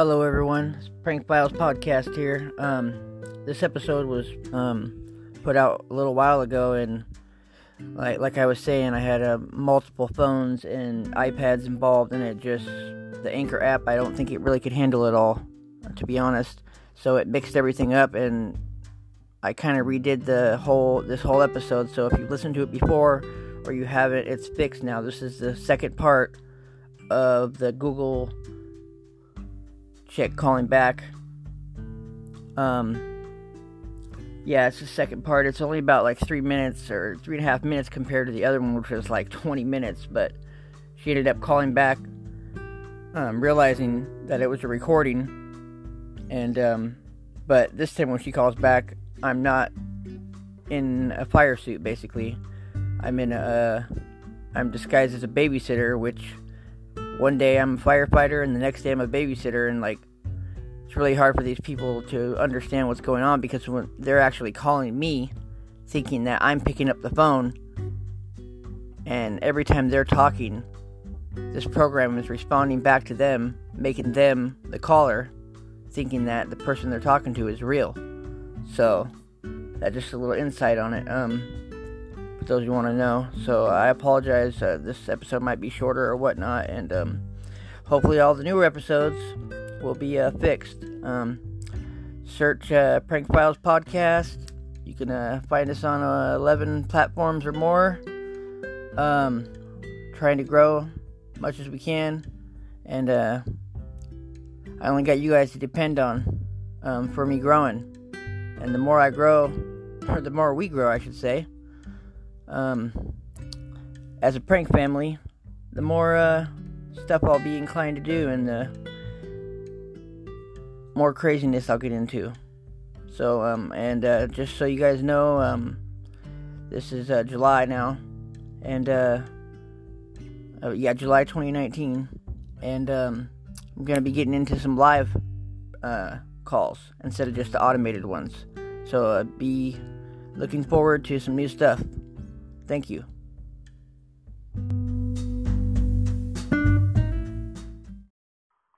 Hello, everyone. It's Prank Files podcast here. Um, this episode was um, put out a little while ago, and like like I was saying, I had uh, multiple phones and iPads involved, and it just the Anchor app. I don't think it really could handle it all, to be honest. So it mixed everything up, and I kind of redid the whole this whole episode. So if you listened to it before or you haven't, it's fixed now. This is the second part of the Google chick calling back. Um, yeah, it's the second part. It's only about like three minutes or three and a half minutes compared to the other one, which was like 20 minutes. But she ended up calling back, um, realizing that it was a recording. And, um, but this time when she calls back, I'm not in a fire suit, basically. I'm in a, I'm disguised as a babysitter, which one day I'm a firefighter and the next day I'm a babysitter, and like it's really hard for these people to understand what's going on because when they're actually calling me, thinking that I'm picking up the phone, and every time they're talking, this program is responding back to them, making them the caller, thinking that the person they're talking to is real. So that's just a little insight on it. Um, those you want to know. So I apologize. Uh, this episode might be shorter or whatnot, and um, hopefully all the newer episodes will be uh, fixed. Um, search uh, Prank Files Podcast. You can uh, find us on uh, 11 platforms or more. Um, trying to grow much as we can, and uh, I only got you guys to depend on um, for me growing. And the more I grow, or the more we grow, I should say, um, as a prank family, the more uh, stuff I'll be inclined to do and the more craziness I'll get into. So, um, and uh, just so you guys know, um, this is uh, July now, and uh, uh yeah, July 2019, and um, I'm gonna be getting into some live uh, calls instead of just the automated ones. So, uh, be looking forward to some new stuff. Thank you.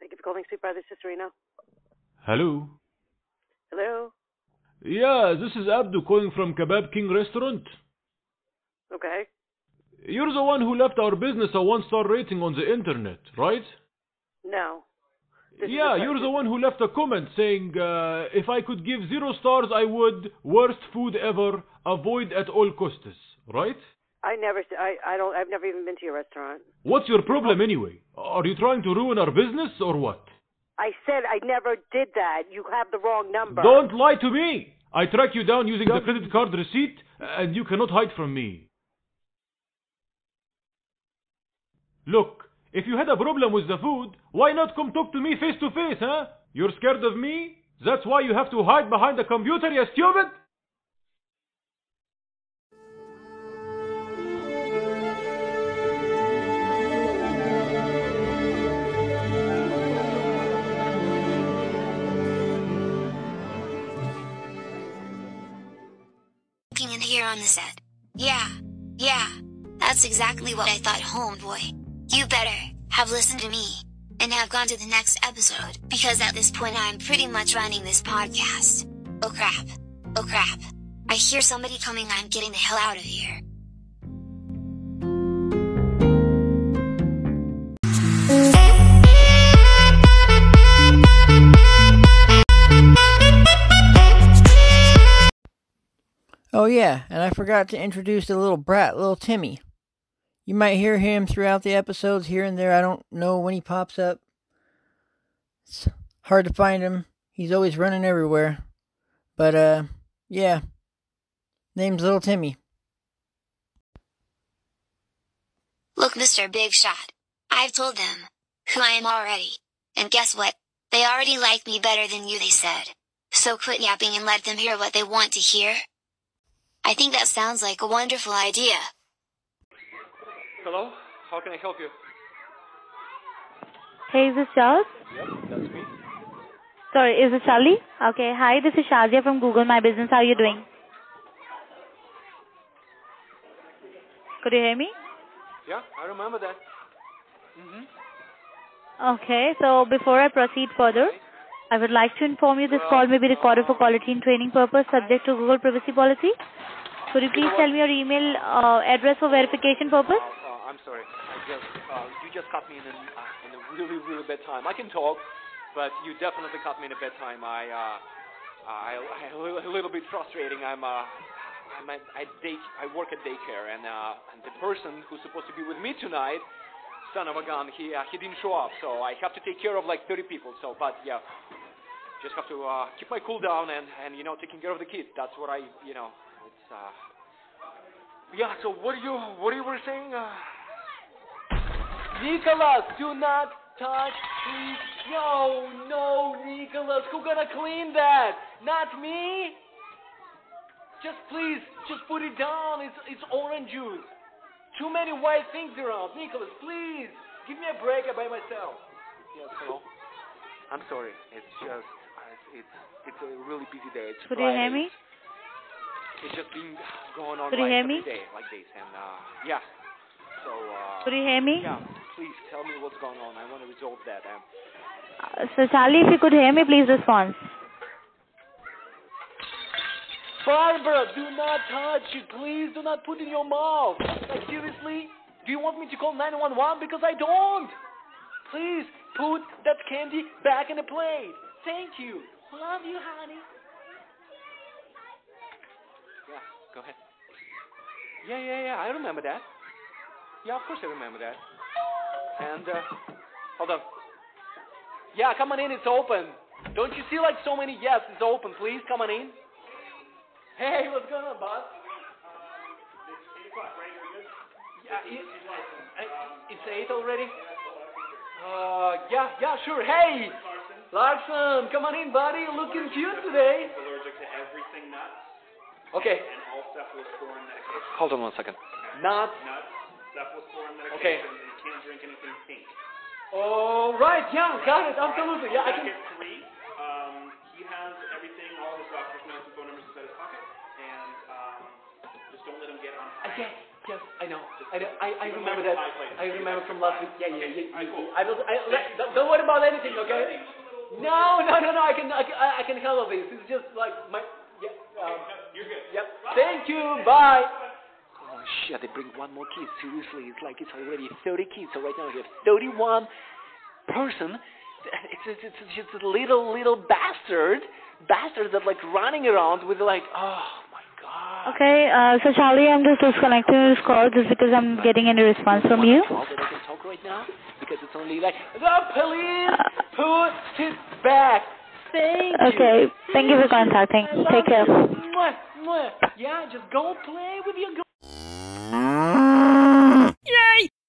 Thank you for calling Sweet Brothers Sister Reno. Hello. Hello. Yeah, this is Abdu calling from Kebab King Restaurant. Okay. You're the one who left our business a one-star rating on the internet, right? No. This yeah, you're the one who left a comment saying, uh, if I could give zero stars, I would. Worst food ever. Avoid at all costs, right? I never. s- I. I don't. I've never even been to your restaurant. What's your problem anyway? Are you trying to ruin our business or what? I said I never did that. You have the wrong number. Don't lie to me! I track you down using the credit card receipt, and you cannot hide from me. Look, if you had a problem with the food, why not come talk to me face to face, huh? You're scared of me? That's why you have to hide behind the computer, you stupid? The set. Yeah, yeah, that's exactly what I thought, homeboy. You better have listened to me and have gone to the next episode because at this point I'm pretty much running this podcast. Oh crap. Oh crap. I hear somebody coming. I'm getting the hell out of here. Oh, yeah, and I forgot to introduce the little brat, little Timmy. You might hear him throughout the episodes here and there. I don't know when he pops up. It's hard to find him. He's always running everywhere. But, uh, yeah. Name's Little Timmy. Look, Mr. Big Shot. I've told them who I am already. And guess what? They already like me better than you, they said. So quit yapping and let them hear what they want to hear. I think that sounds like a wonderful idea. Hello, how can I help you? Hey, is this Charles? Yep, that's me. Sorry, is this Charlie? Okay, hi, this is Shazia from Google My Business. How are you doing? Could you hear me? Yeah, I remember that. Mhm. Okay, so before I proceed further, I would like to inform you this call may be recorded for quality and training purpose subject to Google privacy policy. Could you please tell me your email uh, address for verification purpose? Uh, I'm sorry. I just uh, you just caught me in an, uh, in a really really bad time. I can talk, but you definitely caught me in a bad time. I uh, I, I a little, a bit frustrating. I'm uh, I'm day I work at daycare, and uh, and the person who's supposed to be with me tonight, son of a gun, he uh, he didn't show up, so I have to take care of like 30 people. So, but yeah, just have to uh, keep my cool down and and you know taking care of the kids. That's what I you know. It's uh. Yeah. So what are you what are you were saying? Uh, Nicholas, do not touch, please. No, no, Nicholas, who gonna clean that? Not me. Just please, just put it down. It's it's orange juice. Too many white things around. Nicholas, please, give me a break. I'm by myself. Yes, hello. I'm sorry. It's just it's it's a really busy day. It's Could you hear me? It's just been going on Could you like hear me? day like this, and uh, yeah. So uh, Could you hear me? yeah, please tell me what's going on. I want to resolve that. Um, Uh, so Charlie, if you could hear me, please respond. Barbara, do not touch it. Please do not put it in your mouth. Like, seriously? Do you want me to call 911? Because I don't. Please put that candy back in the plate. Thank you. Love you, honey. Yeah, go ahead. Yeah, yeah, yeah. I remember that. Yeah, of course I remember that. And, uh, hold on. Yeah, come on in. It's open. Don't you see like so many? Yes, it's open. Please come on in. Hey, what's going on, boss? Yeah, it, uh, it's eight already. Uh, yeah, yeah, sure. Hey, Larson, come on in, buddy. you Looking cute today. allergic to everything nuts Okay, and all cephalosporin medication. hold on one second. Nuts. Nuts, cephalosporin medication, Okay. and you can't drink anything pink. All right, yeah, got it. Absolutely. Yeah, I can. Three, um, he has everything, all his doctor's notes and phone numbers inside his pocket, and um, just don't let him get on high. yes, yes, I know. I, know. I, I remember that. I remember from last week. Yeah, yeah, yeah. I will. I, let, don't- don't worry about anything, okay? No, no, no, no. I can, I can, I can handle this. It's just like my. Yeah. Um, You're good. Yep. Thank you. Bye. Oh shit! They bring one more kid. Seriously, it's like it's already 30 kids. So right now we have 31 person. It's it's, it's just a little little bastard, bastard that like running around with like oh my god. Okay, uh, so Charlie, I'm just disconnecting this call just because I'm getting any response from you because it's only like the police put it back. Thank okay. you. Okay. Thank you for contacting. Take care. Yeah, just go play with your girl. Yay!